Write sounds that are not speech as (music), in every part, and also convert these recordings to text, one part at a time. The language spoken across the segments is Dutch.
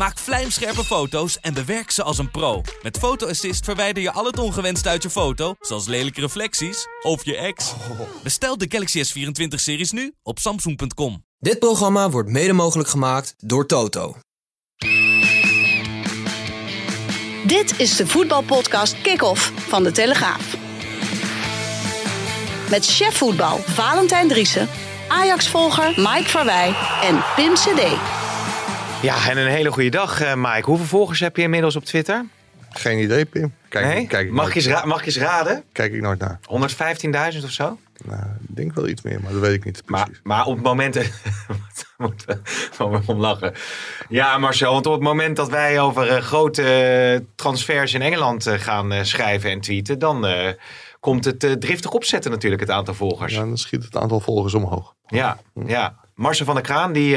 Maak vlijmscherpe foto's en bewerk ze als een pro. Met Photo Assist verwijder je al het ongewenst uit je foto, zoals lelijke reflecties of je ex. Bestel de Galaxy S24-series nu op samsung.com. Dit programma wordt mede mogelijk gemaakt door Toto. Dit is de voetbalpodcast Kick-Off van De Telegraaf. Met chef voetbal Valentijn Driessen, Ajax-volger Mike Verwij en Pim CD. Ja, en een hele goede dag, eh, Mike. Hoeveel volgers heb je inmiddels op Twitter? Geen idee, Pim. Kijk, Nee? kijk, ik mag, ik eens ra- mag ik eens raden? kijk ik nooit naar. 115.000 of zo? Nou, ik denk wel iets meer, maar dat weet ik niet Maar, precies. maar op het moment... (laughs) Moeten we om lachen. Ja, Marcel, want op het moment dat wij over eh, grote eh, transfers in Engeland gaan schrijven en tweeten... dan komt het driftig opzetten natuurlijk, het aantal volgers. Ja, dan schiet het aantal volgers omhoog. Ja, ja. Marcel van der Kraan die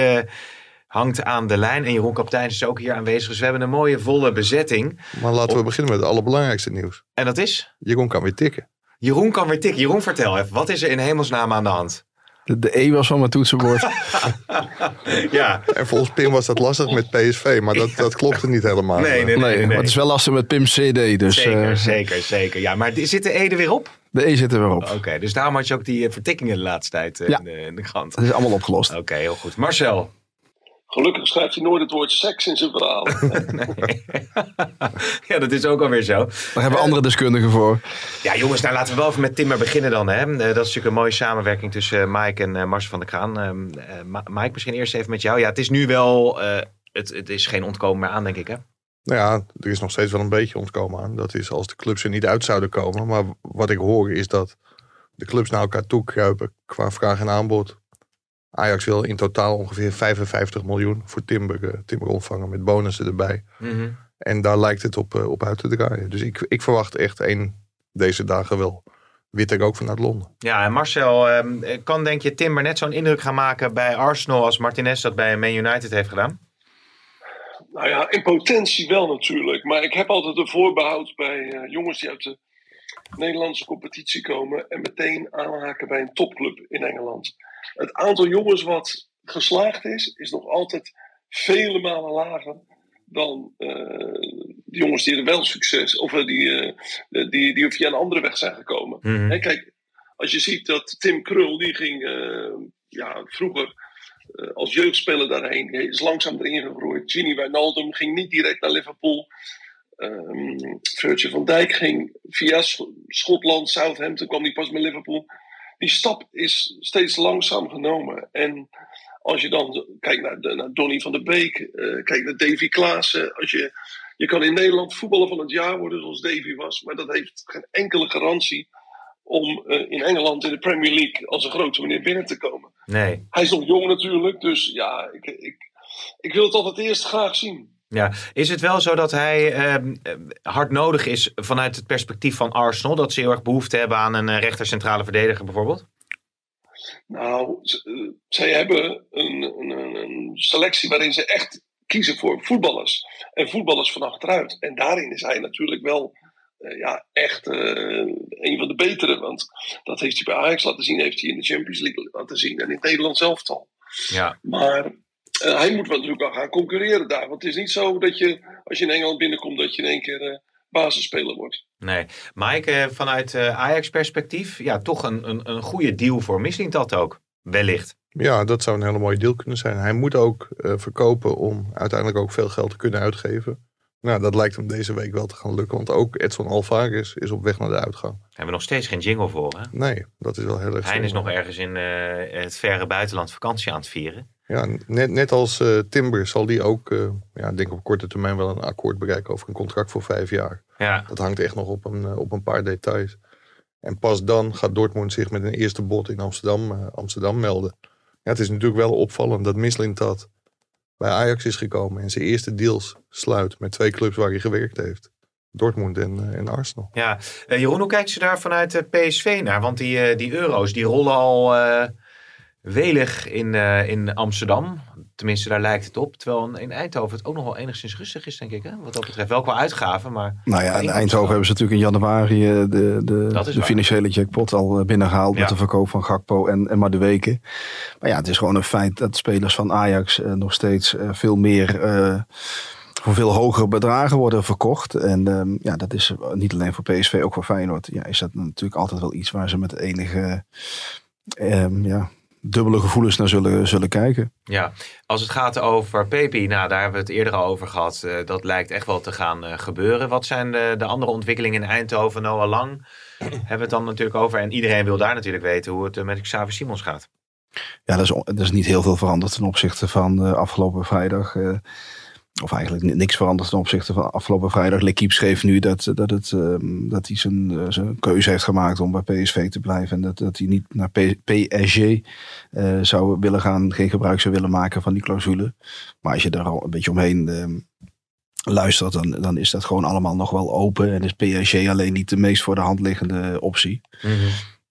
hangt aan de lijn. En Jeroen Kapteins is ook hier aanwezig. Dus we hebben een mooie volle bezetting. Maar laten we beginnen met het allerbelangrijkste nieuws. En dat is? Jeroen kan weer tikken. Jeroen kan weer tikken. Jeroen, vertel even. Wat is er in hemelsnaam aan de hand? De, de E was van mijn toetsenbord. (laughs) (laughs) Ja. En volgens Pim was dat lastig met PSV, maar dat, dat klopte niet helemaal. Nee, nee, Nee, maar het is wel lastig met Pim CD. Dus Zeker, eh, zeker, zeker. Ja, maar die- zit de Ede weer op? de E zit er weer op. Oké, dus daarom had je ook die eh, vertikkingen de laatste tijd eh, Ja. in, de, in de krant. Het is allemaal opgelost. Oké, heel goed. Marcel. Gelukkig schrijft hij nooit het woord seks in zijn verhaal. (laughs) ja, dat is ook alweer zo. Daar hebben we andere deskundigen voor. Ja, jongens, nou laten we wel even met Timmer beginnen dan. Hè. Eh, dat is natuurlijk een mooie samenwerking tussen eh, Mike en eh, Marcel van der Kraan. Ehm, eh, Ma- Mike, misschien eerst even met jou. Ja, het is nu wel... eh, het, het is geen ontkomen meer aan, denk ik, hè? Nou ja, er is nog steeds wel een beetje ontkomen aan. Dat is als de clubs er niet uit zouden komen. Maar wat ik hoor is dat de clubs naar elkaar toe kruipen qua vraag en aanbod. Ajax wil in totaal ongeveer 55 miljoen voor Timber, eh, Timber ontvangen met bonussen erbij. En daar lijkt het op, eh, op uit te draaien. Dus ik, ik verwacht echt één deze dagen wel witte rook vanuit Londen. Ja, en Marcel, ehm, kan denk je Timber net zo'n indruk gaan maken bij Arsenal als Martinez dat bij Man United heeft gedaan? nou ja, in potentie wel natuurlijk. Maar ik heb altijd een voorbehoud bij eh, jongens die uit de Nederlandse competitie komen. En meteen aanhaken bij een topclub in Engeland. Het aantal jongens wat geslaagd is, is nog altijd vele malen lager dan eh, de jongens die er wel succes, of eh, die, eh, die, die via een andere weg zijn gekomen. Hè, kijk, als je ziet dat Tim Krul, die ging ja, vroeger als jeugdspeler daarheen, die is langzaam erin gegroeid. Gini Wijnaldum ging niet direct naar Liverpool. Ehm Virgil van Dijk ging via Sch- Schotland, Southampton, kwam die pas met Liverpool. Die stap is steeds langzaam genomen. En als je dan kijkt naar, de- naar Donny van der Beek, eh kijkt naar Davy Klaassen. Als je, je kan in Nederland voetballer van het jaar worden zoals Davy was. Maar dat heeft geen enkele garantie om eh, in Engeland in de Premier League als een grote meneer binnen te komen. Nee. Hij is nog jong natuurlijk, dus ja, ik, ik, ik wil het altijd eerst graag zien. Ja, is het wel zo dat hij ehm, eh, hard nodig is vanuit het perspectief van Arsenal? Dat ze heel erg behoefte hebben aan een eh, rechter centrale verdediger bijvoorbeeld? Nou, eh, zij hebben een, een, selectie waarin ze echt kiezen voor voetballers. En voetballers van achteruit. En daarin is hij natuurlijk wel ja, echt een van de betere. Want dat heeft hij bij Ajax laten zien, heeft hij in de Champions League laten zien. En in het Nederlands elftal. Ja. Maar eh, hij moet wel natuurlijk wel gaan concurreren daar. Want het is niet zo dat je, als je in Engeland binnenkomt, dat je in één keer eh, basisspeler wordt. Nee. Mike, eh, vanuit eh, Ajax perspectief, ja, toch een, een, een goede deal voor Mislintat ook. Wellicht. Ja, dat zou een hele mooie deal kunnen zijn. Hij moet ook eh, verkopen om uiteindelijk ook veel geld te kunnen uitgeven. Nou, dat lijkt hem deze week wel te gaan lukken. Want ook Edson Alvarez is op weg naar de uitgang. Hebben we nog steeds geen jingle voor, hè? Nee, dat is wel heel erg Hein is nog ergens in eh, het verre buitenland vakantie aan het vieren. Ja, net, net als eh, Timber zal die ook, eh, ja, ik denk op korte termijn wel een akkoord bereiken over een contract voor vijf jaar. Ja. Dat hangt echt nog op een, eh, op een paar details. En pas dan gaat Dortmund zich met een eerste bod in Amsterdam, Amsterdam melden. Ja, het is natuurlijk wel opvallend dat Mislintat bij Ajax is gekomen en zijn eerste deals sluit met twee clubs waar hij gewerkt heeft. Dortmund en, en Arsenal. Ja, Jeroen, hoe kijkt ze daar vanuit PSV naar? Want die, die euro's, die rollen al welig in, eh, in Amsterdam. Tenminste, daar lijkt het op. Terwijl in Eindhoven het ook nog wel enigszins rustig is, denk ik. Hè? Wat dat betreft. Wel qua uitgaven, maar... Nou ja, in Eindhoven hebben ze natuurlijk in januari eh, de, de, financiële jackpot al eh, binnengehaald Ja. met de verkoop van Gakpo en, en Madueke. Maar ja, het is gewoon een feit dat spelers van Ajax nog steeds veel meer voor veel hogere bedragen worden verkocht. En ehm, ja, dat is niet alleen voor PSV, ook voor Feyenoord. Ja, is dat natuurlijk altijd wel iets waar ze met enige ehm, ja, dubbele gevoelens naar zullen, zullen kijken. Ja, als het gaat over Pepi, nou, daar hebben we het eerder al over gehad. Eh, dat lijkt echt wel te gaan eh, gebeuren. Wat zijn de, de andere ontwikkelingen in Eindhoven? Noah Lang hebben we het dan natuurlijk over. En iedereen wil daar natuurlijk weten hoe het eh, met Xavi Simons gaat. Ja, dat is, dat is niet heel veel veranderd ten opzichte van afgelopen vrijdag. Of eigenlijk ni- niks veranderd ten opzichte van afgelopen vrijdag. L'Equipe schreef nu dat, dat, het, ehm, dat hij zijn, eh, zijn keuze heeft gemaakt om bij PSV te blijven. En dat, dat hij niet naar PSG eh, zou willen gaan, geen gebruik zou willen maken van die clausule. Maar als je daar al een beetje omheen ehm, luistert, dan, dan is dat gewoon allemaal nog wel open. En is PSG alleen niet de meest voor de hand liggende optie.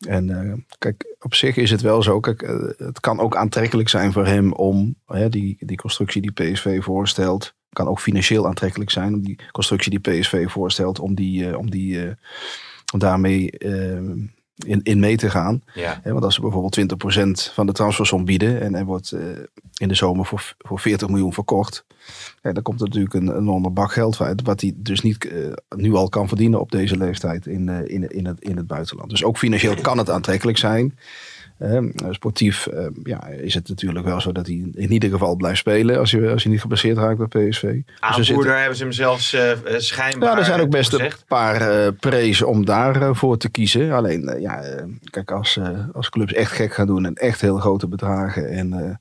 En eh, kijk, op zich is het wel zo. Kijk, eh, het kan ook aantrekkelijk zijn voor hem om die, die constructie die PSV voorstelt. Kan ook financieel aantrekkelijk zijn om die constructie die PSV voorstelt. Om, die, eh, om, die, om daarmee in, in mee te gaan. Ja, want als ze bijvoorbeeld 20% van de transfersom bieden. En er wordt eh, in de zomer voor, voor 40 miljoen verkocht. Dan komt er natuurlijk een, een enorme bak geld uit. Wat hij dus niet eh, nu al kan verdienen op deze leeftijd in, eh, in, in, het, in het buitenland. Dus ook financieel kan het aantrekkelijk zijn. Eh, sportief eh, ja, is het natuurlijk wel zo dat hij in ieder geval blijft spelen. Als je, als je niet geblesseerd raakt bij PSV. Dus er aanvoerder zitten- hebben ze hem zelfs eh, eh, schijnbaar ja, er zijn ook best een paar eh prezen om daarvoor voor te kiezen. Alleen, eh, ja, eh, kijk, als, eh, als clubs echt gek gaan doen en echt heel grote bedragen en eh,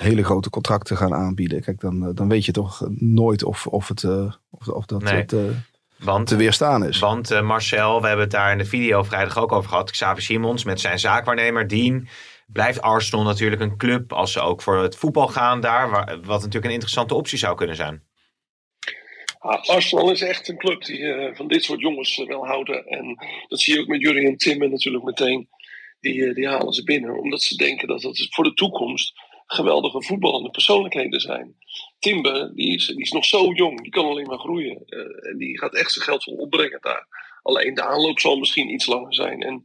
hele grote contracten gaan aanbieden, kijk, dan, eh, dan weet je toch nooit of, of, het, eh, of, of dat Nee. het, eh, Want, te weerstaan is. want eh, Marcel, we hebben het daar in de video vrijdag ook over gehad. Xavi Simons met zijn zaakwaarnemer Dean. Blijft Arsenal natuurlijk een club als ze ook voor het voetbal gaan daar. Waar, wat natuurlijk een interessante optie zou kunnen zijn. Ah, Arsenal is echt een club die eh, van dit soort jongens eh, wil houden. En dat zie je ook met Jurgen Timmer natuurlijk meteen. Die, die halen ze binnen. Omdat ze denken dat dat voor de toekomst geweldige voetballende persoonlijkheden zijn. Timber, die is, die is nog zo jong. Die kan alleen maar groeien. Eh, en die gaat echt zijn geld wel opbrengen daar. Alleen de aanloop zal misschien iets langer zijn. En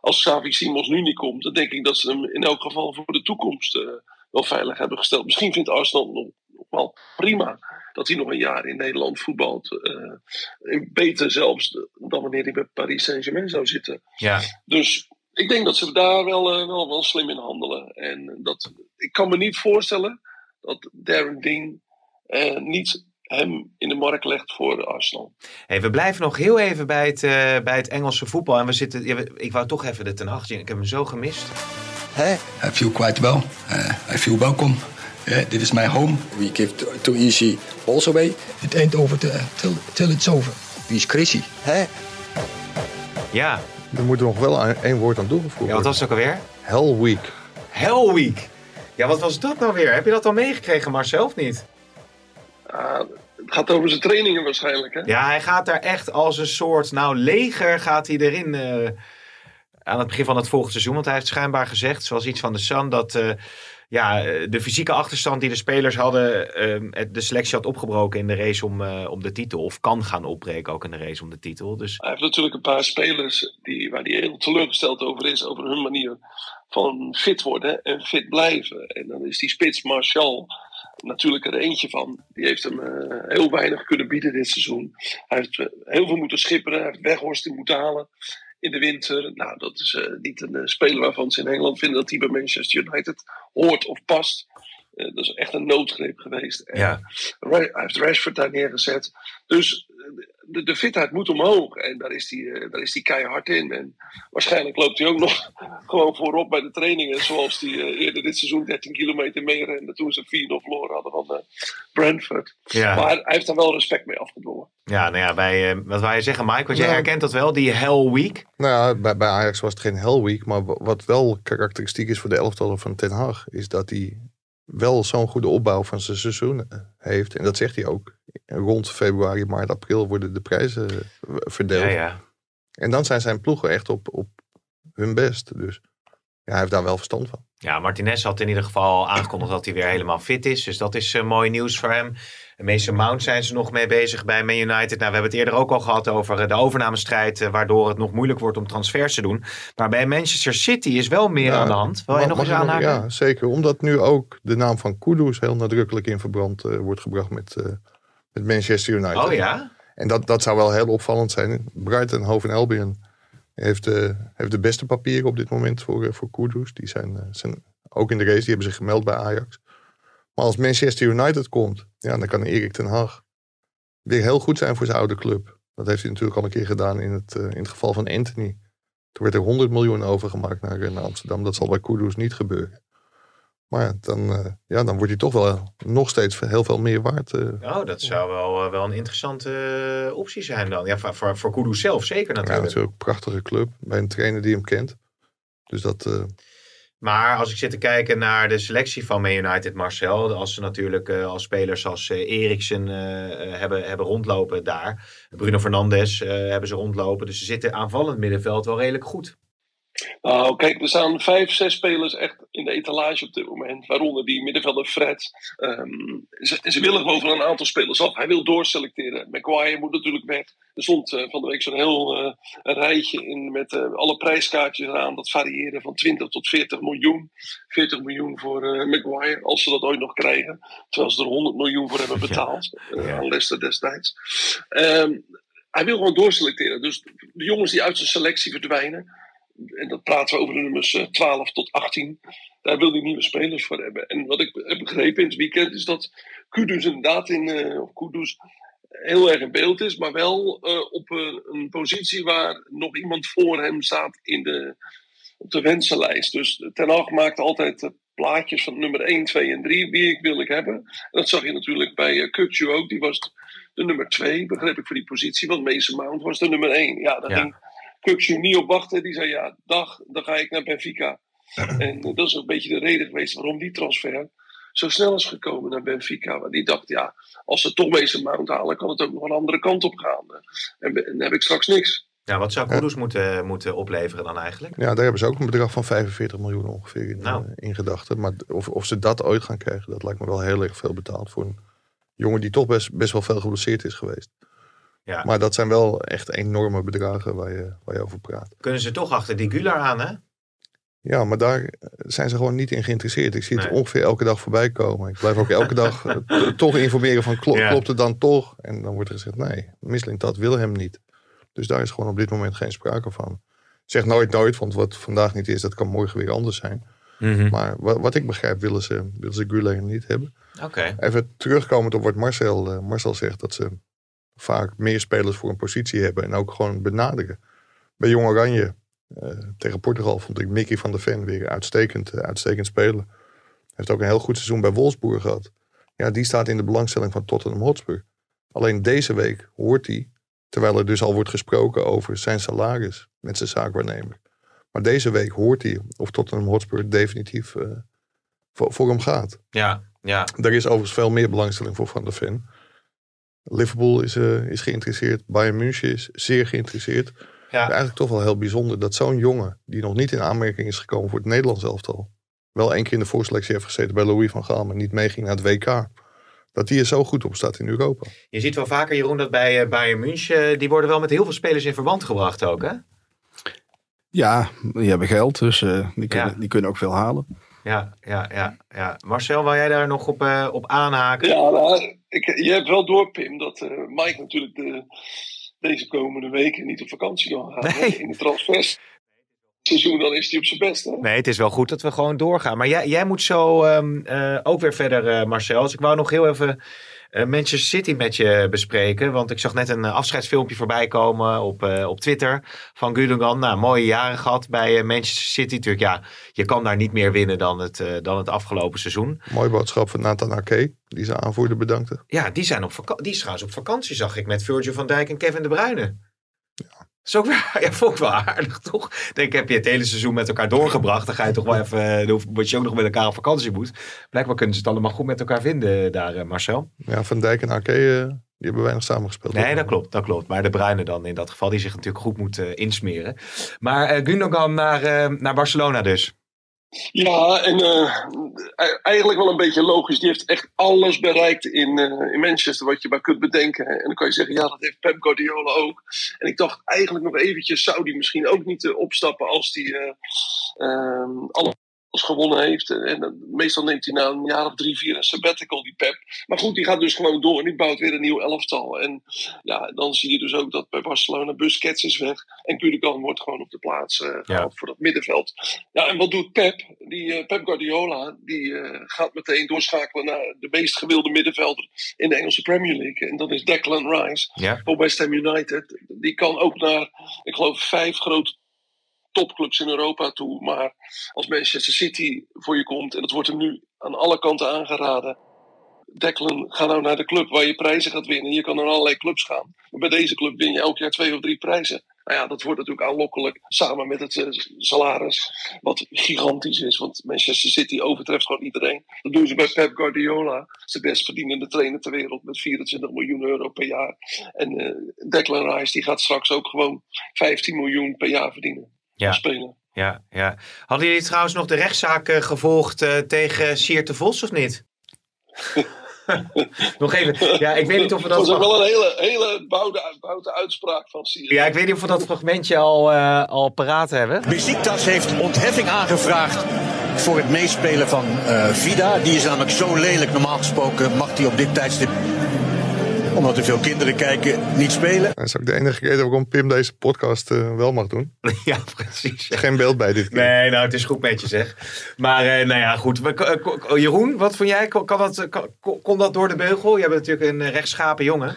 als Xavi Simons nu niet komt, dan denk ik dat ze hem in elk geval voor de toekomst eh, wel veilig hebben gesteld. Misschien vindt Arsenal nog, nog wel prima dat hij nog een jaar in Nederland voetbalt. eh, beter zelfs dan wanneer hij bij Paris Saint-Germain zou zitten. Ja, Dus ik denk dat ze daar wel, wel, wel slim in handelen. En dat, ik kan me niet voorstellen dat Darren Dean eh, niet hem in de markt legt voor Arsenal. Hey, we blijven nog heel even bij het, eh, bij het Engelse voetbal. En we zitten, ja, ik wou toch even de Ten Hag zien. Ik heb hem zo gemist. Hey, I feel quite well. Uh, I feel welcome. Yeah, this is my home. We give too, too easy balls away. It ain't over till, till, till it's over. Wie is crazy? Hè? Ja, Er moet er nog wel een- één woord aan toegevoegd ja wat worden. was het ook alweer? Hell Week. Hell Week. Ja, wat was dat nou weer? Heb je dat al meegekregen, Marcel, of niet? Ah, het gaat over zijn trainingen waarschijnlijk. Hè? Ja, hij gaat daar echt als een soort, nou, leger gaat hij erin eh, aan het begin van het volgende seizoen. Want hij heeft schijnbaar gezegd, zoals iets van de Sun, dat eh, ja, eh, de fysieke achterstand die de spelers hadden, eh, het- de selectie had opgebroken in de race om, eh, om de titel. Of kan gaan opbreken ook in de race om de titel. Dus Hij heeft natuurlijk een paar spelers die, waar hij heel teleurgesteld over is, over hun manier van fit worden en fit blijven. En dan is die spits Martial natuurlijk er eentje van. Die heeft hem eh, heel weinig kunnen bieden dit seizoen. Hij heeft heel veel moeten schipperen, hij heeft Weghorst in moeten halen in de winter. Nou, dat is eh, niet een eh, speler waarvan ze in Engeland vinden dat hij bij Manchester United hoort of past. Eh, dat is echt een noodgreep geweest. En ja, hij heeft Rashford daar neergezet. Dus de, de fitheid moet omhoog. En daar is, hij, eh, daar is hij keihard in. En waarschijnlijk loopt hij ook nog (laughs) gewoon voorop bij de trainingen. Zoals hij eh, eerder dit seizoen 13 kilometer meer rende. Toen ze 4-0 verloren hadden van eh, Brentford. ja. Maar hij heeft daar wel respect mee afgedwongen. ja, nou ja, bij, eh, wat je zeggen, Mike? Want jij Nou, herkent dat wel, die Hell Week. Nou ja, bij, bij Ajax was het geen hell week. Maar wa- wat wel karakteristiek is voor de elftallen van Ten Hag... is dat hij wel zo'n goede opbouw van zijn seizoen eh, heeft. En dat zegt hij ook. Rond februari, maart, april worden de prijzen eh, verdeeld. Ja, ja. En dan zijn zijn ploegen echt op, op hun best. Dus hij heeft daar wel verstand van. Ja, Martinez had in ieder geval aangekondigd dat hij weer helemaal fit is. Dus dat is uh, mooi nieuws voor hem. En Mason Mount zijn ze nog mee bezig bij Man United. Nou, we hebben het eerder ook al gehad over de overnamestrijd. waardoor het nog moeilijk wordt om transfers te doen. Maar bij Manchester City is wel meer ja, aan de hand. Wil je nog eens aanhaken? Ja, zeker. Omdat nu ook de naam van Kudus heel nadrukkelijk in verband uh, wordt gebracht met, uh, met Manchester United. Oh ja? En dat, dat zou wel heel opvallend zijn. Brighton, Hove en Albion heeft, uh, heeft de beste papieren op dit moment voor, voor Kudus. Die zijn, zijn ook in de race, die hebben zich gemeld bij Ajax. Maar als Manchester United komt, ja, dan kan Erik ten Hag weer heel goed zijn voor zijn oude club. Dat heeft hij natuurlijk al een keer gedaan in het, uh, in het geval van Anthony. Toen werd er 100 miljoen overgemaakt naar, naar Amsterdam. Dat zal bij Kudus niet gebeuren. Maar dan, uh, ja, dan wordt hij toch wel nog steeds heel veel meer waard. Uh, oh, dat zou wel, wel een interessante optie zijn dan. Ja, voor, voor Kudus zelf zeker natuurlijk. Ja, natuurlijk een prachtige club. Bij een trainer die hem kent. Dus dat... Maar als ik zit te kijken naar de selectie van Man United, Marcel. Als ze natuurlijk uh, als spelers als uh, Eriksen uh, hebben, hebben rondlopen daar. Bruno Fernandes hebben ze rondlopen. Dus ze zitten aanvallend middenveld wel redelijk goed. Nou, kijk, er staan vijf, zes spelers echt in de etalage op dit moment. Waaronder die middenvelder Fred. Um, ze, ze, willen gewoon van een aantal spelers af. Hij wil doorselecteren. Maguire moet natuurlijk weg. Er stond uh, van de week zo'n heel uh, rijtje in met uh, alle prijskaartjes eraan. Dat variëren van 20 tot 40 miljoen. 40 miljoen voor Maguire, als ze dat ooit nog krijgen. Terwijl ze er 100 miljoen voor hebben betaald. Aan Leicester destijds. Um, hij wil gewoon doorselecteren. Dus de jongens die uit zijn selectie verdwijnen en dat praten we over de nummers 12 eh, tot 18. Daar wil hij nieuwe spelers voor hebben. En wat ik heb begrepen in het weekend is dat Kudus inderdaad in, uh, of Kudus heel erg in beeld is, maar wel uh, op een, een, positie waar nog iemand voor hem staat in de, op de wensenlijst. Dus Ten Hag maakt altijd plaatjes van nummer 1, 2 en 3. Wie ik wil ik hebben. En dat zag je natuurlijk bij uh, ook. Die was de nummer 2, begreep ik, voor die positie. Want Mason Mount was de nummer 1. Ja, dat ja. ging Niet op wachten. Die zei ja, dag, dan ga ik naar Benfica. (clears throat) En dat is een beetje de reden geweest waarom die transfer zo snel is gekomen naar Benfica. Want die dacht, ja, als ze toch Mason Mount halen, kan het ook nog een andere kant op gaan. En, dan heb ik straks niks. Ja, wat zou Kudus moeten, moeten opleveren dan eigenlijk? Ja, daar hebben ze ook een bedrag van 45 miljoen ongeveer in, nou. uh, in gedachten. Maar of, of ze dat ooit gaan krijgen, dat lijkt me wel heel erg veel betaald voor een jongen die toch best, best wel veel geblesseerd is geweest. Ja. Maar dat zijn wel echt enorme bedragen waar je, waar je over praat. Kunnen ze toch achter die Gular aan, hè? Ja, maar daar zijn ze gewoon niet in geïnteresseerd. Ik zie het ongeveer elke dag voorbij komen. Ik blijf ook elke dag eh, toch informeren van klopt, klopt het dan toch? En dan wordt er gezegd nee, Misling dat wil hem niet. Dus daar is gewoon op dit moment geen sprake van. Zeg nooit nooit, want wat vandaag niet is, dat kan morgen weer anders zijn. Mm -hmm. Maar wat, wat, ik begrijp willen ze, willen ze Guler niet hebben. Okay. Even terugkomend op wat Marcel, uh, Marcel zegt, dat ze vaak meer spelers voor een positie hebben en ook gewoon benaderen. Bij Jong Oranje uh, tegen Portugal vond ik Mickey van der Ven weer uitstekend, uh, uitstekend spelen. Heeft ook een heel goed seizoen bij Wolfsburg gehad. Ja, die staat in de belangstelling van Tottenham Hotspur. Alleen deze week hoort hij, terwijl er dus al wordt gesproken over zijn salaris met zijn zaakwaarnemer. Maar deze week hoort hij of Tottenham Hotspur definitief uh, voor, voor, hem gaat. Ja, ja. Er is overigens veel meer belangstelling voor Van der Ven. Liverpool is, uh, is geïnteresseerd. Bayern München is zeer geïnteresseerd. Ja. Eigenlijk toch wel heel bijzonder dat zo'n jongen, die nog niet in aanmerking is gekomen voor het Nederlands elftal, wel één keer in de voorselectie heeft gezeten bij Louis van Gaal, maar niet meeging naar het WK. Dat die er zo goed op staat in Europa. Je ziet wel vaker, Jeroen, dat bij uh, Bayern München, die worden wel met heel veel spelers in verband gebracht ook, hè? Ja, die hebben geld, dus uh, die, kunnen, ja. die kunnen ook veel halen. Ja, ja, ja, ja. Marcel, wil jij daar nog op, uh, op aanhaken? Ja, nou, ik, je hebt wel door, Pim, dat uh, Mike natuurlijk de, deze komende weken niet op vakantie kan gaan. Nee. In de transferseizoen, dan is hij op zijn best. Hè? Nee, het is wel goed dat we gewoon doorgaan. Maar jij, jij moet zo um, uh, ook weer verder, Marcel. Dus ik wou nog heel even uh, Manchester City met je bespreken. Want ik zag net een uh, afscheidsfilmpje voorbij komen op, uh, op Twitter van Gundogan. Nou, mooie jaren gehad bij Manchester City. Natuurlijk, ja, je kan daar niet meer winnen dan het, dan het afgelopen seizoen. Mooie boodschap van Nathan Ake, die zijn aanvoerder bedankte. Ja, die zijn op, die is op vakantie, zag ik, met Virgil van Dijk en Kevin De Bruyne. Is ook wel, (laughs) ja, vond ik wel aardig, toch? Denk, heb je het hele seizoen met elkaar doorgebracht. Dan ga je toch wel even, dan word je ook nog met elkaar op vakantie moet. Blijkbaar kunnen ze het allemaal goed met elkaar vinden daar, Marcel. Ja, Van Dijk en Arke, die hebben weinig samengespeeld. Nee, dat klopt, dat klopt. Maar de Bruine dan in dat geval, die zich natuurlijk goed moet uh, insmeren. Maar uh, Gundogan naar, naar Barcelona dus. Ja, en uh, eigenlijk wel een beetje logisch. Die heeft echt alles bereikt in, uh, in Manchester wat je maar kunt bedenken. En dan kan je zeggen, ja, dat heeft Pep Guardiola ook. En ik dacht eigenlijk nog eventjes, zou die misschien ook niet uh, opstappen als die ehm, alle gewonnen heeft. En meestal neemt hij na een jaar of drie, vier een sabbatical, die Pep. Maar goed, die gaat dus gewoon door en die bouwt weer een nieuw elftal. En ja, dan zie je dus ook dat bij Barcelona Busquets is weg. En Gundogan wordt gewoon op de plaats uh, gehaald voor dat middenveld. Ja, en wat doet Pep? Die, uh, Pep Guardiola, die uh, gaat meteen doorschakelen naar de meest gewilde middenvelder in de Engelse Premier League. En dat is Declan Rice ja. voor West Ham United. Die kan ook naar, ik geloof, vijf grote topclubs in Europa toe. Maar als Manchester City voor je komt, en dat wordt hem nu aan alle kanten aangeraden. Declan, ga nou naar de club waar je prijzen gaat winnen. Je kan naar allerlei clubs gaan. Maar bij deze club win je elk jaar twee of drie prijzen. Nou ja, dat wordt natuurlijk aanlokkelijk samen met het uh, salaris, wat gigantisch is. Want Manchester City overtreft gewoon iedereen. Dat doen ze bij Pep Guardiola. De best verdienende trainer ter wereld met 24 miljoen euro per jaar. En uh, Declan Rice die gaat straks ook gewoon 15 miljoen per jaar verdienen ja. spelen. Ja, ja. Hadden jullie trouwens nog de rechtszaak uh, gevolgd uh, tegen Siert de Vos of niet? (laughs) nog even. Ja, ik weet niet of we dat. Dat was wel een hele, hele boude, boude uitspraak van Siert. Ja, ik weet niet of we dat fragmentje al, uh, al paraat hebben. Besiktas heeft ontheffing aangevraagd voor het meespelen van Vida. Die is namelijk zo lelijk. Normaal gesproken mag die op dit tijdstip omdat er veel kinderen kijken, niet spelen. Dat is ook de enige reden waarom Pim deze podcast uh, wel mag doen. (laughs) ja, precies. Ja. Geen beeld bij dit keer. Nee, nou, het is goed met je zeg. Maar uh, nou ja, goed. Jeroen, wat vond jij? Kon, kan dat, kon dat door de beugel? Je bent natuurlijk een rechtschapen jongen.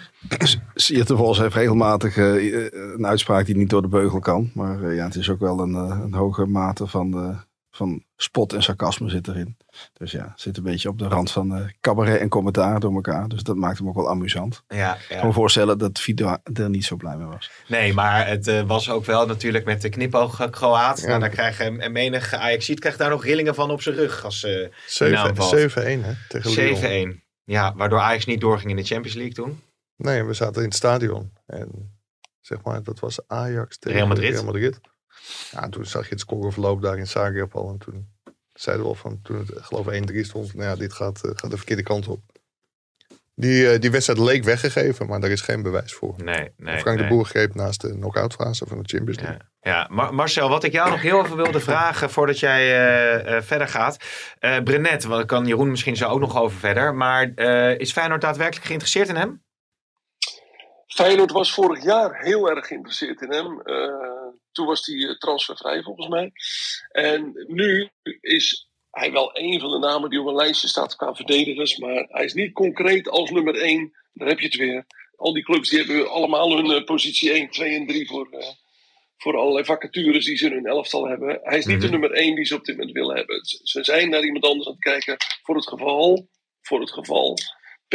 Siert de Vos heeft regelmatig uh, een uitspraak die niet door de beugel kan. Maar ja, het is ook wel een, een hoge mate van van spot en sarcasme zit erin. Dus ja, zit een beetje op de rand van uh, cabaret en commentaar door elkaar. Dus dat maakt hem ook wel amusant. Ja, ja. Ik kan me voorstellen dat Fido er niet zo blij mee was. Nee, maar het uh, was ook wel natuurlijk met de knipoog Kroaat. Ja. Nou, dan krijgen en menig Ajaxiet krijgt daar nog rillingen van op zijn rug. Als uh, 7-1 hè, tegen 7-1. Ja, waardoor Ajax niet doorging in de Champions League toen. Nee, we zaten in het stadion. En zeg maar, dat was Ajax tegen Real Madrid. Real Madrid. Ja, toen zag je het scoreverloop daar in Zagreb al. En toen zeiden we al van, toen het geloof 1-3 stond, nou ja, dit gaat, uh, gaat de verkeerde kant op. Die, uh, die wedstrijd leek weggegeven, maar daar is geen bewijs voor. Nee, nee, Frank nee. de Boer greep naast de knock-out fase van de Champions League. Ja, ja. Mar Marcel, wat ik jou nog heel even wilde vragen voordat jij uh, verder gaat. Brenet, want kan Jeroen misschien zo ook nog over verder. Maar is Feyenoord daadwerkelijk geïnteresseerd in hem? Feyenoord was vorig jaar heel erg geïnteresseerd in hem. Toen was hij uh, transfervrij volgens mij. En nu is hij wel een van de namen die op een lijstje staat qua verdedigers. Maar hij is niet concreet als nummer 1. Daar heb je het weer. Al die clubs die hebben allemaal hun uh, positie 1, 2 en 3 voor, voor allerlei vacatures die ze in hun elftal hebben. Hij is niet de nummer 1 die ze op dit moment willen hebben. Ze zijn naar iemand anders aan het kijken voor het geval. Voor het geval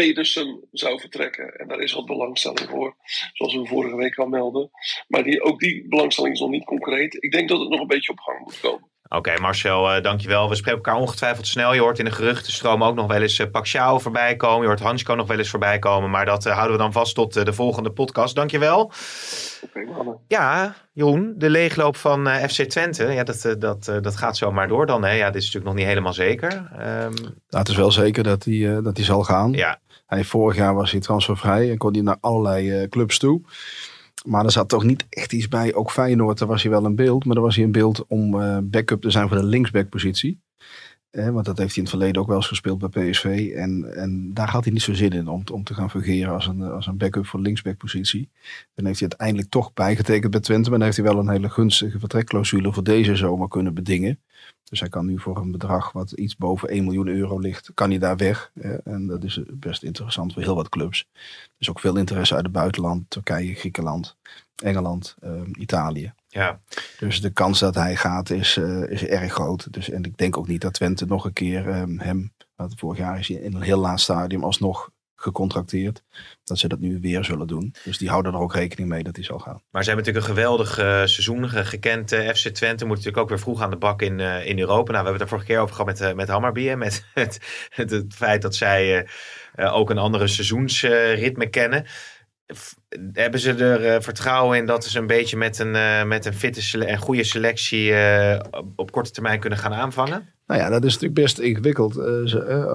Pedersen zou vertrekken. En daar is wat belangstelling voor, zoals we vorige week al melden. Maar die, ook die belangstelling is nog niet concreet. Ik denk dat het nog een beetje op gang moet komen. Oké, okay, Marcel, uh, dankjewel. We spreken elkaar ongetwijfeld snel. Je hoort in de geruchtenstroom ook nog wel eens uh, Pacquiao voorbij komen. Je hoort Hansko nog wel eens voorbij komen. Maar dat uh, houden we dan vast tot de volgende podcast. Dankjewel. Oké, okay, Ja, Jeroen, de leegloop van FC Twente. Ja, dat, dat, dat gaat zomaar door dan. Hè? Ja, dit is natuurlijk nog niet helemaal zeker. Um... Nou, het is wel zeker dat hij dat zal gaan. Ja. Hij, vorig jaar was hij transfervrij en kon hij naar allerlei uh, clubs toe. Maar er zat toch niet echt iets bij. Ook Feyenoord, daar was hij wel in beeld. Maar daar was hij in beeld om uh, backup te zijn voor de linksbackpositie. Want dat heeft hij in het verleden ook wel eens gespeeld bij PSV. En, en daar had hij niet zo zin in om, om te gaan fungeren als een, als een backup voor linksbackpositie. Dan heeft hij uiteindelijk toch bijgetekend bij Twente. Maar dan heeft hij wel een hele gunstige vertrekclausule voor deze zomer kunnen bedingen. Dus hij kan nu voor een bedrag wat iets boven 1 miljoen euro ligt, kan hij daar weg. En dat is best interessant voor heel wat clubs. Is ook veel interesse uit het buitenland. Turkije, Griekenland, Engeland, uh, Italië. Ja. Dus de kans dat hij gaat is, uh, is erg groot. Dus, en ik denk ook niet dat Twente nog een keer um, hem, want vorig jaar is hij in een heel laat stadium alsnog gecontracteerd. Dat ze dat nu weer zullen doen. Dus die houden er ook rekening mee dat hij zal gaan. Maar ze hebben natuurlijk een geweldig uh, seizoen gekend. Uh, FC Twente moet natuurlijk ook weer vroeg aan de bak in, uh, in Europa. Nou, we hebben het er vorige keer over gehad met, met Hammarby. En met het, (laughs) het, het, feit dat zij ook een andere seizoensritme kennen. Hebben ze er eh, vertrouwen in dat ze een beetje met een, eh, met een fitte en goede selectie eh, op, korte termijn kunnen gaan aanvangen? Nou ja, dat is natuurlijk best ingewikkeld.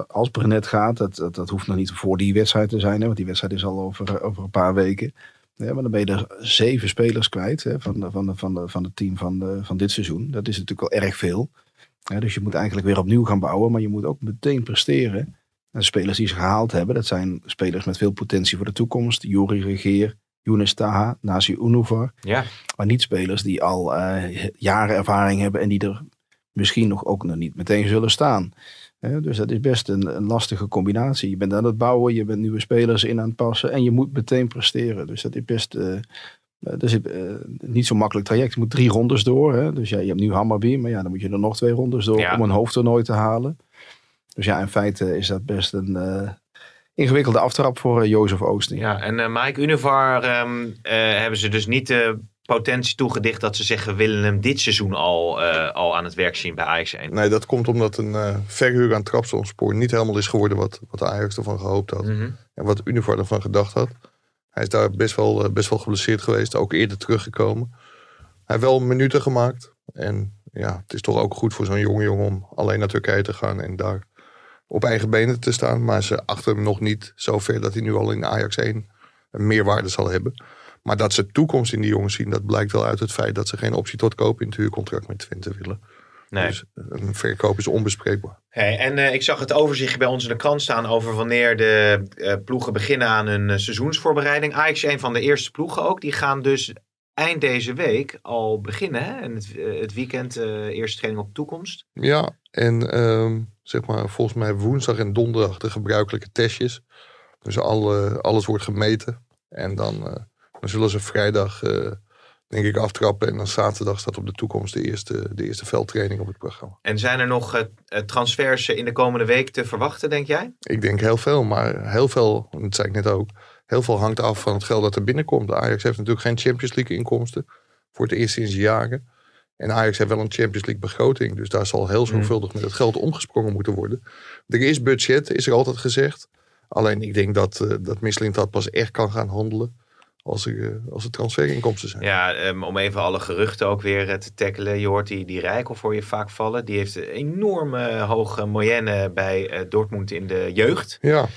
Als Brenet gaat, dat, dat, dat hoeft nog niet voor die wedstrijd te zijn. Hè, want die wedstrijd is al over, over een paar weken. Maar dan ben je er zeven spelers kwijt hè, van, van, van, van het team van, van dit seizoen. Dat is natuurlijk wel erg veel. Dus je moet eigenlijk weer opnieuw gaan bouwen. Maar je moet ook meteen presteren. En de spelers die ze gehaald hebben, dat zijn spelers met veel potentie voor de toekomst. Jori Regeer, Younes Taha, Nasi Unuvar. Ja. Maar niet spelers die al eh, jaren ervaring hebben en die er misschien nog ook nog niet meteen zullen staan. Dus dat is best een, een lastige combinatie. Je bent aan het bouwen, je bent nieuwe spelers in aan het passen en je moet meteen presteren. Dus dat is best eh, dat is niet zo'n makkelijk traject. Je moet drie rondes door. Hè? Dus ja, je hebt nu Hammerby, maar ja, dan moet je er nog twee rondes door Ja. om een hoofdtoernooi te halen. Dus ja, in feite is dat best een eh, ingewikkelde aftrap voor eh, Jozef Oosting. Ja, en eh, Mike Univar ehm, eh, hebben ze dus niet de potentie toegedicht dat ze zeggen we willen hem dit seizoen al, eh, al aan het werk zien bij Ajax 1. Nee, dat komt omdat een eh, verhuur aan Trabzonspoor niet helemaal is geworden wat, wat Ajax ervan gehoopt had. Mhm. En wat Univar ervan gedacht had. Hij is daar best wel, best wel geblesseerd geweest, ook eerder teruggekomen. Hij heeft wel minuten gemaakt. En ja, het is toch ook goed voor zo'n jonge jongen om alleen naar Turkije te gaan en daar op eigen benen te staan. Maar ze achten hem nog niet zo ver dat hij nu al in Ajax 1 een meerwaarde zal hebben. Maar dat ze toekomst in die jongens zien, dat blijkt wel uit het feit dat ze geen optie tot koop in het huurcontract met Twente willen. Nee. Dus een verkoop is onbespreekbaar. Hey, en eh, ik zag het overzichtje bij ons in de krant staan over wanneer de eh, ploegen beginnen aan hun eh, seizoensvoorbereiding. Ajax is een van de eerste ploegen ook. Die gaan dus eind deze week al beginnen. Hè? En het, eh, het weekend, eh, eerste training op toekomst. Ja, en ehm, zeg maar volgens mij woensdag en donderdag de gebruikelijke testjes. Dus alle, alles wordt gemeten. En dan, eh, dan zullen ze vrijdag, denk ik, aftrappen. En dan zaterdag staat op de toekomst de eerste, de eerste veldtraining op het programma. En zijn er nog transfers in de komende week te verwachten, denk jij? Ik denk heel veel, maar heel veel, dat zei ik net ook, heel veel hangt af van het geld dat er binnenkomt. Ajax heeft natuurlijk geen Champions League inkomsten voor het eerst sinds jaren. En Ajax heeft wel een Champions League begroting, dus daar zal heel zorgvuldig met het geld omgesprongen moeten worden. Er is budget, is er altijd gezegd. Alleen ik denk dat, eh dat dat pas echt kan gaan handelen als er, eh, als er transferinkomsten zijn. Ja, ehm, om even alle geruchten ook weer eh, te tackelen. Je hoort die, die Rijkel voor je vaak vallen. Die heeft een enorme hoge moyenne bij Dortmund in de jeugd. Ja,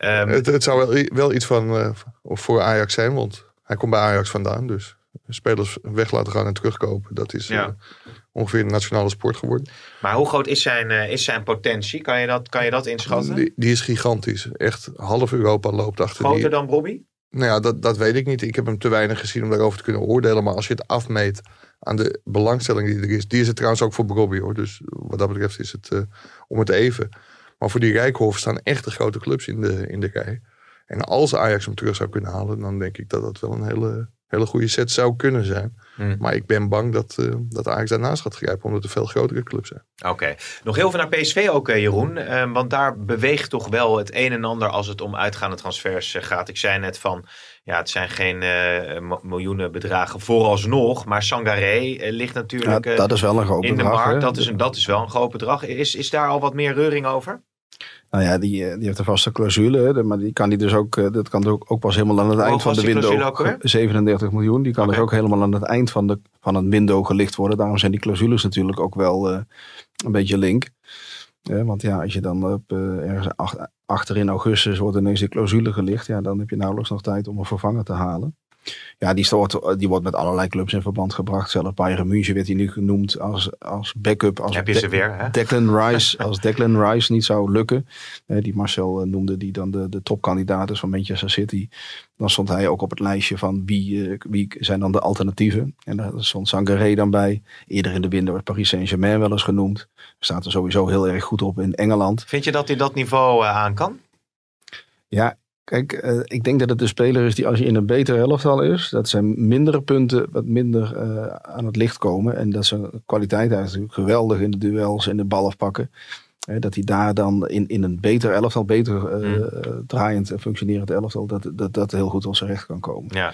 Ehm, het, het zou wel, wel iets van eh, voor Ajax zijn, want hij komt bij Ajax vandaan. Dus spelers weg laten gaan en terugkopen, dat is Ja. eh, ongeveer een nationale sport geworden. maar hoe groot is zijn, eh, is zijn potentie? Kan je dat, kan je dat inschatten? Die, die is gigantisch. Echt half Europa loopt achter Groter die. dan Bobby? Nou ja, dat, dat weet ik niet. Ik heb hem te weinig gezien om daarover te kunnen oordelen. Maar als je het afmeet aan de belangstelling die er is. Die is het trouwens ook voor Brobby hoor. Dus wat dat betreft is het om het even. Maar voor die Rijkhof staan echt de grote clubs in de, in de rij. En als Ajax hem terug zou kunnen halen. Dan denk ik dat dat wel een hele, hele goede set zou kunnen zijn. Hmm. Maar ik ben bang dat, eh, dat Ajax daarnaast gaat grijpen. Omdat er veel grotere clubs zijn. Oké. Nog heel veel naar PSV ook, eh, Jeroen. Ehm, want daar beweegt toch wel het een en ander als het om uitgaande transfers eh, gaat. Ik zei net van, ja, het zijn geen eh, mo- miljoenen bedragen vooralsnog. Maar Sangaré ligt natuurlijk Ja, eh, dat is wel een groot in de bedrag, markt. hè? Dat is, een, dat is wel een groot bedrag. Is, is daar al wat meer reuring over? Nou ja, die, eh, die heeft een vaste clausule. Maar die kan die dus ook, eh, dat kan ook, ook pas helemaal aan het eind van de window. clausule ook weer? 37 miljoen. Die kan dus ook helemaal aan het eind van, de, van het window gelicht worden. Daarom zijn die clausules natuurlijk ook wel eh, een beetje link. Want ja, als je dan op, ergens ach- achter in augustus wordt ineens die clausule gelicht. Ja, dan heb je nauwelijks nog tijd om een vervanger te halen. Ja, die, wordt, die wordt met allerlei clubs in verband gebracht. Zelfs Bayern München werd hij nu genoemd als, als backup. Als Heb je ze weer, hè? Declan (laughs) Rice, als Declan Rice niet zou lukken, hè, die Marcel eh, noemde, die dan de, de topkandidaat is van Manchester City, dan stond hij ook op het lijstje van wie, eh, wie zijn dan de alternatieven. En daar stond Sangaré dan bij. Eerder in de winter werd Paris Saint-Germain wel eens genoemd. Staat er sowieso heel erg goed op in Engeland. Vind je dat hij dat niveau eh, aan kan? Ja, kijk, eh, ik denk dat het een speler is die als je in een betere elftal is, dat zijn mindere punten wat minder eh, aan het licht komen. En dat zijn kwaliteit natuurlijk geweldig in de duels en de bal afpakken. Hè, dat hij daar dan in, in een beter elftal, beter eh, Hmm. draaiend en functionerend elftal, dat, dat dat heel goed tot zijn recht kan komen. Ja.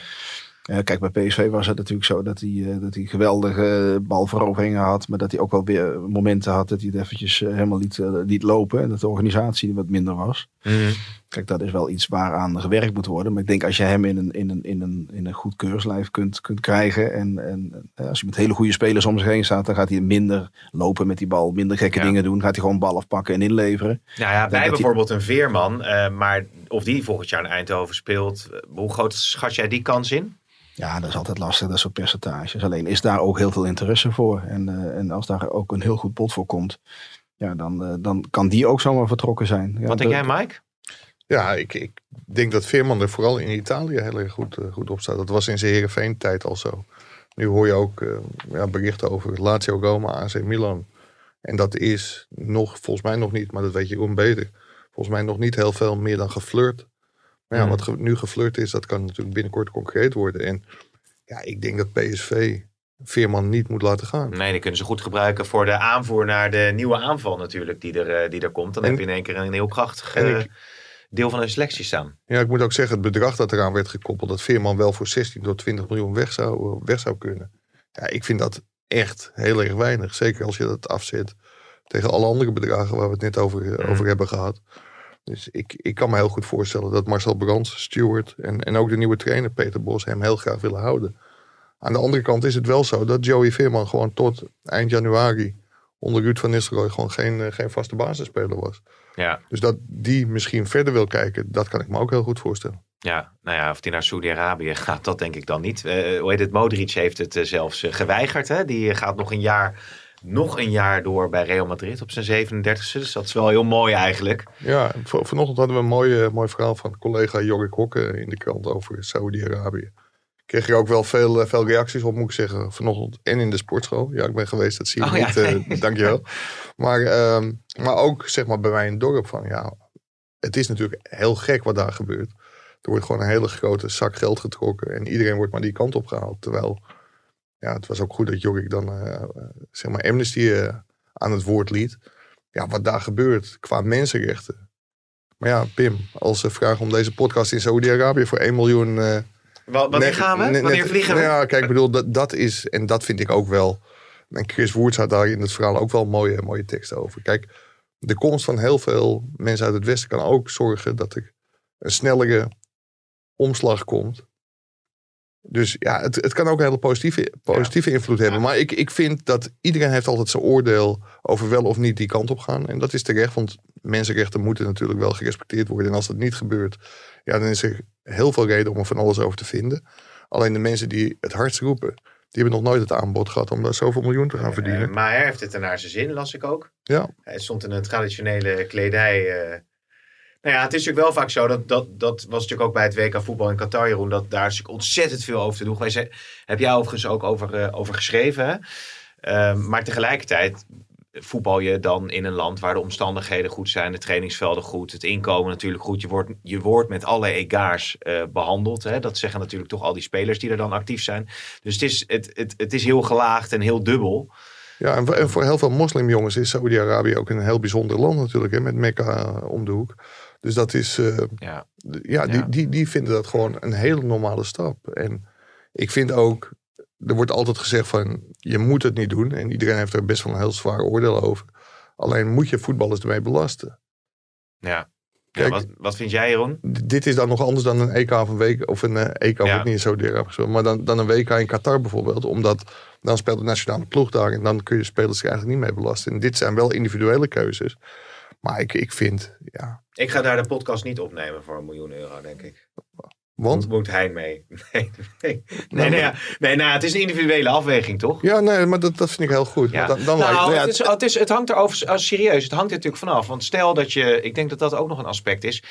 Kijk, bij PSV was het natuurlijk zo dat hij, dat hij geweldige balveroveringen had. Maar dat hij ook wel weer momenten had dat hij het eventjes helemaal liet, eh, liet lopen. En dat de organisatie wat minder was. Mhm. Kijk, dat is wel iets waaraan gewerkt moet worden. Maar ik denk als je hem in een, in een, in een, in een goed keurslijf kunt, kunt krijgen. En, en eh, als je met hele goede spelers om zich heen staat, dan gaat hij minder lopen met die bal. Minder gekke Ja. dingen doen. Gaat hij gewoon bal afpakken en inleveren. Nou ja, wij hij- bijvoorbeeld een Veerman, eh, maar of die volgend jaar in Eindhoven speelt, eh, hoe groot schat jij die kans in? Ja, dat is altijd lastig, dat soort percentages. Alleen is daar ook heel veel interesse voor. En, en als daar ook een heel goed pot voor komt, ja, dan, dan kan die ook zomaar vertrokken zijn. Ja, Wat denk de- jij, Mike? Ja, ik, ik denk dat Veerman er vooral in Italië heel erg goed, eh, goed op staat. Dat was in zijn Heerenveen-tijd al zo. Nu hoor je ook eh, ja, berichten over Lazio Roma, AC Milan. En dat is nog, volgens mij nog niet, maar dat weet je gewoon beter. Volgens mij nog niet heel veel meer dan geflirt. Maar ja, Mhm. wat ge- nu geflirt is, dat kan natuurlijk binnenkort concreet worden. En ja, ik denk dat PSV Veerman niet moet laten gaan. Nee, die kunnen ze goed gebruiken voor de aanvoer naar de nieuwe aanval natuurlijk die er, eh, die er komt. Dan En- heb je in één keer een heel krachtig En ik- deel van de selectie staan. Ja, ik moet ook zeggen, het bedrag dat eraan werd gekoppeld, dat Veerman wel voor 16 tot 20 miljoen weg zou, weg zou kunnen. Ja, ik vind dat echt heel erg weinig. Zeker als je dat afzet tegen alle andere bedragen waar we het net over, Mhm. over hebben gehad. Dus ik, ik kan me heel goed voorstellen dat Marcel Brands, Stewart en, en ook de nieuwe trainer Peter Bos hem heel graag willen houden. Aan de andere kant is het wel zo dat Joey Veerman gewoon tot eind januari onder Ruud van Nistelrooy gewoon geen, eh, geen vaste basisspeler was. Ja, Dus dat die misschien verder wil kijken, dat kan ik me ook heel goed voorstellen. ja, nou ja, of die naar Saudi-Arabië gaat, dat denk ik dan niet. Eh, hoe heet het? Modric heeft het eh, zelfs eh, geweigerd. Hè? Die gaat nog een jaar, nog een jaar door bij Real Madrid op zijn 37e. Dus dat is wel heel mooi eigenlijk. Ja, van- vanochtend hadden we een mooi, mooi verhaal van collega Jorik Hokke in de krant over Saudi-Arabië. Ik kreeg er ook wel veel, eh, veel reacties op, moet ik zeggen, vanochtend en in de sportschool. Ja, ik ben geweest, dat zie je Oh, ja. niet, eh, (laughs) dankjewel. Maar, ehm, maar ook zeg maar bij mij in het dorp van, ja, het is natuurlijk heel gek wat daar gebeurt. Er wordt gewoon een hele grote zak geld getrokken en iedereen wordt maar die kant op gehaald. Terwijl, ja, het was ook goed dat Jorik dan, eh, zeg maar, Amnesty aan het woord liet. Ja, wat daar gebeurt qua mensenrechten. Maar ja, Pim, als ze vragen om deze podcast in Saudi-Arabië voor 1 miljoen. Eh, Wa- Wanneer net- gaan we? Wanneer net- vliegen we? Ja, kijk, ik bedoel, dat, dat is, en dat vind ik ook wel. En Chris Woerts had daar in het verhaal ook wel mooie, mooie teksten over. Kijk, de komst van heel veel mensen uit het Westen kan ook zorgen dat er een snellere omslag komt. Dus ja, het, het kan ook een hele positieve, positieve invloed hebben. Maar ik, ik vind dat iedereen heeft altijd zijn oordeel over wel of niet die kant op gaan. En dat is terecht, want mensenrechten moeten natuurlijk wel gerespecteerd worden. En als dat niet gebeurt, ja, dan is er heel veel reden om er van alles over te vinden. Alleen de mensen die het hardst roepen, die hebben nog nooit het aanbod gehad om daar zoveel miljoen te gaan verdienen. Eh, maar hij heeft het er naar zijn zin, las ik ook. Ja. Hij stond in een traditionele kledij. eh. Nou ja, het is natuurlijk wel vaak zo. Dat, dat, dat was natuurlijk ook bij het WK voetbal in Qatar, Jeroen. Dat daar is natuurlijk ontzettend veel over te doen. Heb jij overigens ook over, eh, over geschreven. Ehm, maar tegelijkertijd voetbal je dan in een land waar de omstandigheden goed zijn. De trainingsvelden goed. Het inkomen natuurlijk goed. Je wordt, je wordt met alle egaars eh, behandeld. Hè? Dat zeggen natuurlijk toch al die spelers die er dan actief zijn. Dus het is, het, het, het is heel gelaagd en heel dubbel. Ja, en voor, en voor heel veel moslimjongens is Saudi-Arabië ook een heel bijzonder land natuurlijk, hè, met Mekka eh, om de hoek. Dus dat is, eh, Ja. die. Die, die vinden dat gewoon een hele normale stap. En ik vind ook, er wordt altijd gezegd van, je moet het niet doen. En iedereen heeft er best wel een heel zwaar oordeel over. Alleen moet je voetballers ermee belasten. Ja. wat, wat vind jij, Jeroen? D- dit is dan nog anders dan een EK of een week, of een eh, EK Ja. niet Saudi-Arabië gespeeld, maar dan, dan een WK in Qatar bijvoorbeeld. Omdat dan speelt de nationale ploeg daar en dan kun je spelers er eigenlijk niet mee belasten. En dit zijn wel individuele keuzes. Maar ik, ik vind, ja, Ik ga daar de podcast niet opnemen voor een miljoen euro, denk ik. want... Moet hij mee? (laughs) Nee, nee. Nee, nee, ja. nee nou, het is een individuele afweging, toch? Ja, nee, maar dat, dat vind ik heel goed. Ja. Dan, dan nou, lijkt- ja, het, is, het, is, het hangt erover, serieus, het hangt er natuurlijk vanaf. Want stel dat je, ik denk dat dat ook nog een aspect is.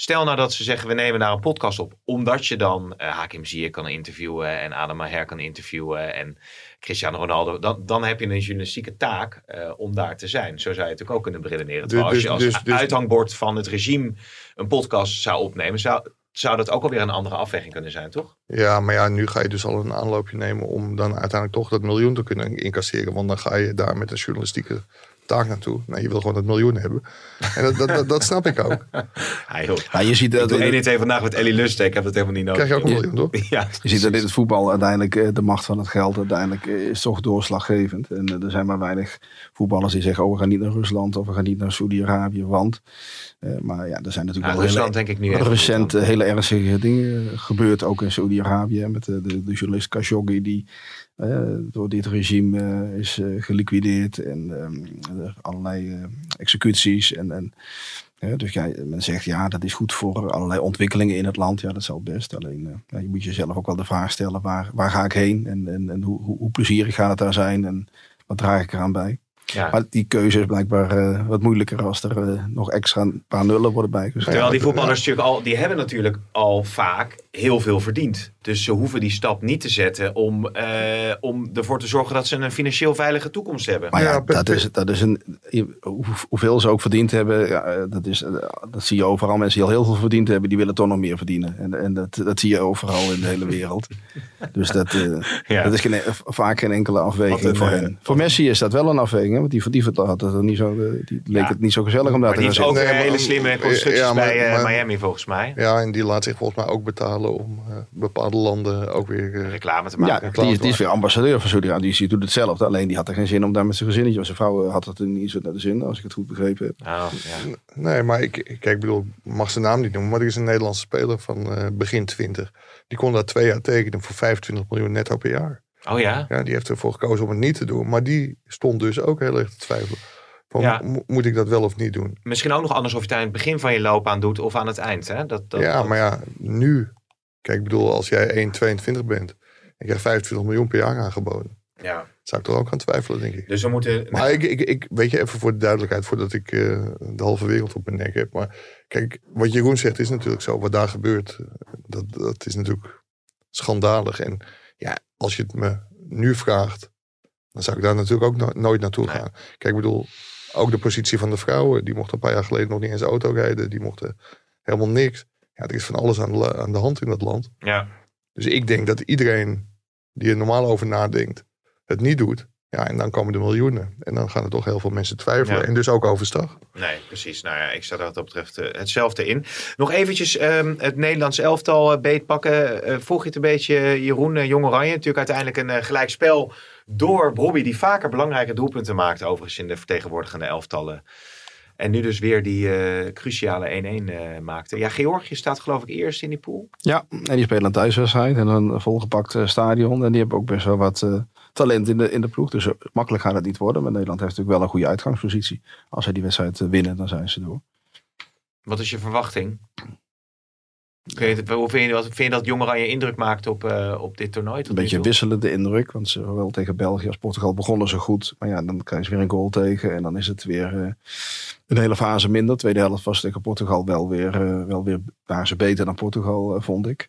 Stel nou dat ze zeggen, we nemen daar een podcast op. Omdat je dan eh, Hakim Ziyech kan interviewen en Adam Maher kan interviewen en Cristiano Ronaldo. Dan, dan heb je een journalistieke taak eh, om daar te zijn. Zo zou je het ook kunnen beredeneren. Terwijl als Dus- je als dus- dus- uithangbord van het regime een podcast zou opnemen, zou, zou dat ook alweer een andere afweging kunnen zijn, toch? ja, maar ja, nu ga je dus al een aanloopje nemen om dan uiteindelijk toch dat miljoen te kunnen incasseren. Want dan ga je daar met een journalistieke taak naartoe? Nee, je wil gewoon het miljoen hebben. En dat, dat, dat, dat snap ik ook. (laughs) Ja, joh. Ja, je ziet Ik dat, doe 1 in 2 vandaag met Ellie Lusten. Ik heb dat helemaal niet nodig. Krijg je ook een miljoen, toch? Ja, je ziet dat in het voetbal uiteindelijk eh, de macht van het geld uiteindelijk eh, is toch doorslaggevend. En eh, er zijn maar weinig voetballers die zeggen, oh we gaan niet naar Rusland of we gaan niet naar Saudi-Arabië, want. eh, maar ja, er zijn natuurlijk Ja, wel Rusland hele, denk ik nu recent hele ernstige dingen gebeurd, ook in Saudi-Arabië. Met de, de, de journalist Khashoggi die door dit regime eh, is eh, geliquideerd en ehm, er allerlei eh, executies en, en dus ja, men zegt ja, dat is goed voor allerlei ontwikkelingen in het land. Ja, dat zal best. Alleen je moet jezelf ook wel de vraag stellen: waar, waar ga ik heen? En, en, en hoe, hoe, hoe plezierig gaat het daar zijn? En wat draag ik eraan bij? Ja. Maar die keuze is blijkbaar eh, wat moeilijker als er eh, nog extra een paar nullen worden bijgezet. Terwijl die voetballers natuurlijk al, die hebben natuurlijk al vaak heel veel verdiend. Dus ze hoeven die stap niet te zetten om, eh, om ervoor te zorgen dat ze een financieel veilige toekomst hebben. Maar ja, Ja, dat, is, dat is een. hoe- Hoeveel ze ook verdiend hebben, ja, dat, is, dat zie je overal. Mensen die al heel veel verdiend hebben, die willen toch nog meer verdienen. En, en dat, dat zie je overal in de hele wereld. Dus dat, eh, (laughs) Ja. dat is geen, vaak geen enkele afweging een, voor hen. Voor Messi is dat wel een afweging, want die, die had het er niet zo, eh, die leek Ja. het niet zo gezellig om daar Maar te die gaan heeft ook zitten. Nee, hele maar- slimme constructies ja, bij eh, maar- Miami volgens mij. Ja, en die laat zich volgens mij ook betalen om eh, bepaalde landen ook weer... eh, Reclame te Ja, maken. die is, die is weer ambassadeur van Saudi-Arabië. Die doet hetzelfde. Alleen die had er geen zin om daar met zijn gezinnetje. Want zijn vrouw had het er niet zo naar de zin, als ik het goed begrepen heb. Oh, ja. Nee, maar ik, kijk, ik bedoel, ik mag zijn naam niet noemen, maar er is een Nederlandse speler van eh, begin 20. Die kon daar twee jaar tekenen voor 25 miljoen netto per jaar. Oh ja? Ja, die heeft ervoor gekozen om het niet te doen. Maar die stond dus ook heel erg te twijfelen. Van, Ja. moet ik dat wel of niet doen? Misschien ook nog anders of je het aan het begin van je loopbaan doet of aan het eind. Hè? Dat, dat, ja, dat- maar ja, nu. Kijk, ik bedoel, als jij 1,22 bent en je krijgt 25 miljoen per jaar aangeboden. ja. Zou ik er ook aan twijfelen, denk ik. Dus we moeten... Maar ik, ik, ik, weet je, even voor de duidelijkheid, voordat ik eh, de halve wereld op mijn nek heb. Maar kijk, wat Jeroen zegt is natuurlijk zo. Wat daar gebeurt, eh, dat, dat is natuurlijk schandalig. En ja, als je het me nu vraagt, dan zou ik daar natuurlijk ook no- nooit naartoe Nee. gaan. Kijk, ik bedoel, ook de positie van de vrouwen. Die mochten een paar jaar geleden nog niet eens auto rijden. Die mochten helemaal niks. Ja, er is van alles aan de, aan de hand in dat land. Ja. Dus ik denk dat iedereen die er normaal over nadenkt, het niet doet. Ja, en dan komen de miljoenen. En dan gaan er toch heel veel mensen twijfelen. Ja. En dus ook overstag. Nee, precies. Nou ja, ik sta er wat dat betreft eh, hetzelfde in. Nog eventjes ehm, het Nederlands elftal eh, beetpakken. Eh volg je het een beetje, Jeroen, Jong Oranje? Natuurlijk uiteindelijk een gelijkspel door Bobby, die vaker belangrijke doelpunten maakt, overigens in de vertegenwoordigende elftallen. En nu dus weer die eh, cruciale 1-1 eh, maakte. Ja, Georgië staat geloof ik eerst in die pool. Ja, en die spelen een thuiswedstrijd en een volgepakt stadion. En die hebben ook best wel wat eh, talent in de, in de ploeg. Dus eh, makkelijk gaat het niet worden. Maar Nederland heeft natuurlijk wel een goede uitgangspositie. Als zij die wedstrijd eh, winnen, dan zijn ze door. Wat is je verwachting? Je vind je, wat, vind je dat Jong Oranje indruk maakt op, eh, op dit toernooi? Een beetje wisselende indruk. Want zowel tegen België als Portugal begonnen ze goed. Maar ja, dan krijgen ze weer een goal tegen. En dan is het weer een hele fase minder. De tweede helft was tegen Portugal wel weer, wel weer waren ze beter dan Portugal, vond ik.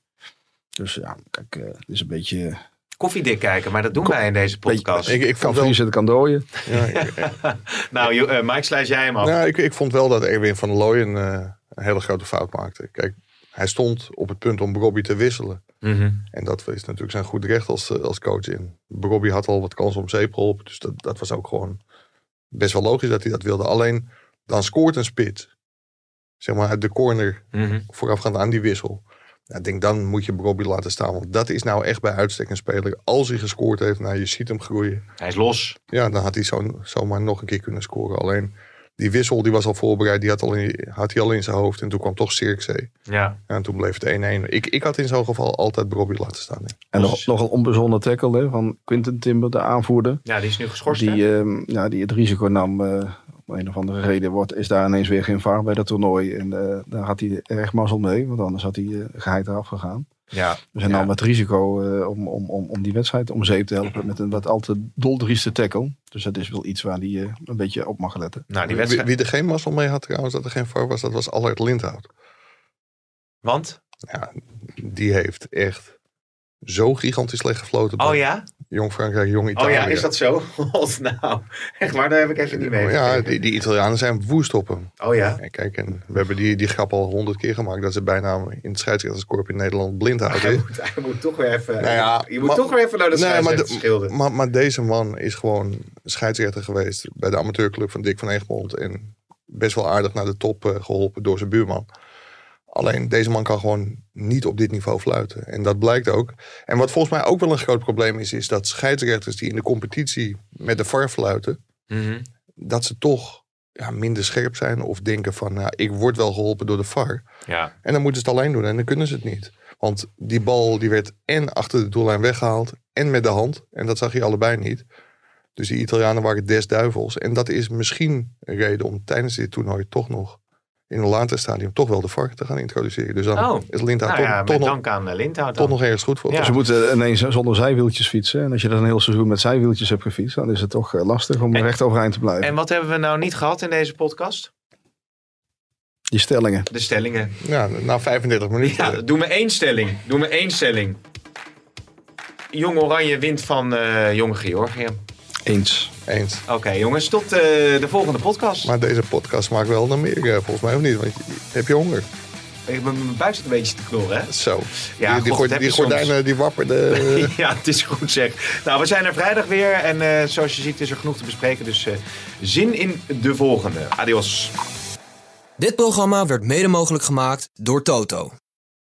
Dus ja, kijk, het is een beetje... Koffiedik kijken, maar dat doen Ko- wij in deze podcast. Ik, ik Kan vond wel, het kan dooien. ja, ik, (laughs) nou, eh, Mike, sluit jij hem af. nou, ik, ik vond wel dat Erwin van der Looyen eh, een hele grote fout maakte. Kijk, hij stond op het punt om Robbie te wisselen. Mhm. En dat is natuurlijk zijn goed recht als, eh, als coach in. Robbie had al wat kans om zeep geholpen. Dus dat, dat was ook gewoon best wel logisch dat hij dat wilde. Alleen dan scoort een spits. Zeg maar uit de corner Mhm. voorafgaand aan die wissel. Ja, ik denk dan moet je Robbie laten staan. Want dat is nou echt bij uitstek een speler. Als hij gescoord heeft, nou je ziet hem groeien. Hij is los. Ja, dan had hij zo, zomaar nog een keer kunnen scoren. Alleen die wissel die was al voorbereid. Die had, al in, had hij al in zijn hoofd. En toen kwam toch Cirkzee. Ja. Ja, en toen bleef het 1-1. Ik, ik had in zo'n geval altijd Robbie laten staan. hè. En nog, Dus- nog een onbezonnen tackle hè, van Quinten Timber, de aanvoerder. ja, die is nu geschorst. hè? Die, ehm, ja, die het risico nam, eh, om een of andere reden, wordt, is daar ineens weer geen VAR bij dat toernooi. En eh, daar had hij erg mazzel mee, want anders had hij uh, geheid eraf gegaan. Ja. Dus hij Ja. nam het risico eh, om, om, om, om die wedstrijd om zeep te helpen met een wat al te doldrieste tackle. Dus dat is wel iets waar hij eh, een beetje op mag letten. Nou, die Wie, wedstrijd. wie er geen mazzel mee had trouwens, dat er geen VAR was, dat was Allard Lindhout. Want? Ja, die heeft echt zo gigantisch slecht gefloten. Oh ja? Jong Frankrijk, Jong Italië. Oh ja, is dat zo? (laughs) Nou, echt waar, daar heb ik even niet mee. Ja, die, die Italianen zijn woest op hem. Oh ja? En kijk, en we hebben die, die grap al honderd keer gemaakt. Dat ze bijna in het scheidsrechterskorp in Nederland blind Hij houden. moet, hij moet toch weer even, Nou ja, je moet maar- toch weer even naar de Nee, maar, scheidsrechter schilderen. maar, maar deze man is gewoon scheidsrechter geweest bij de amateurclub van Dick van Egmond. En best wel aardig naar de top eh, geholpen door zijn buurman. Alleen deze man kan gewoon niet op dit niveau fluiten. En dat blijkt ook. En wat volgens mij ook wel een groot probleem is, is dat scheidsrechters die in de competitie met de VAR fluiten, Mhm. dat ze toch ja, minder scherp zijn of denken van, nou, ik word wel geholpen door de VAR. Ja. En dan moeten ze het alleen doen en dan kunnen ze het niet. Want die bal die werd en achter de doellijn weggehaald en met de hand. En dat zag je allebei niet. Dus die Italianen waren des duivels. En dat is misschien een reden om tijdens dit toernooi toch nog in een later stadium toch wel de VAR te gaan introduceren. Dus dan Oh. is Lindhout Nou toch, ja, toch, met nog, dank aan uh, Lindhout toch nog ergens goed voor. Ja. Ze moeten ineens zonder zijwieltjes fietsen. En als je dan een heel seizoen met zijwieltjes hebt gefietst, dan is het toch eh, lastig om En- recht overeind te blijven. En wat hebben we nou niet gehad in deze podcast? Die stellingen. De stellingen. Ja, na 35 minuten. Ja, doe me één stelling. Doe me één stelling. Jong Oranje wint van eh Jonge Georgië. Eens. Eens. Oké jongens, tot eh, de volgende podcast. Maar deze podcast maakt wel naar meer eh, volgens mij of niet. Want je- heb je honger? Ik ben mijn buik zit een beetje te knorren, hè? Zo. Ja, die, die, God, gordijnen die wapperden. (laughs) ja, het is goed zeg. Nou, we zijn er vrijdag weer. En eh, zoals je ziet is er genoeg te bespreken. Dus eh, zin in de volgende. Adios. Dit programma werd mede mogelijk gemaakt door Toto.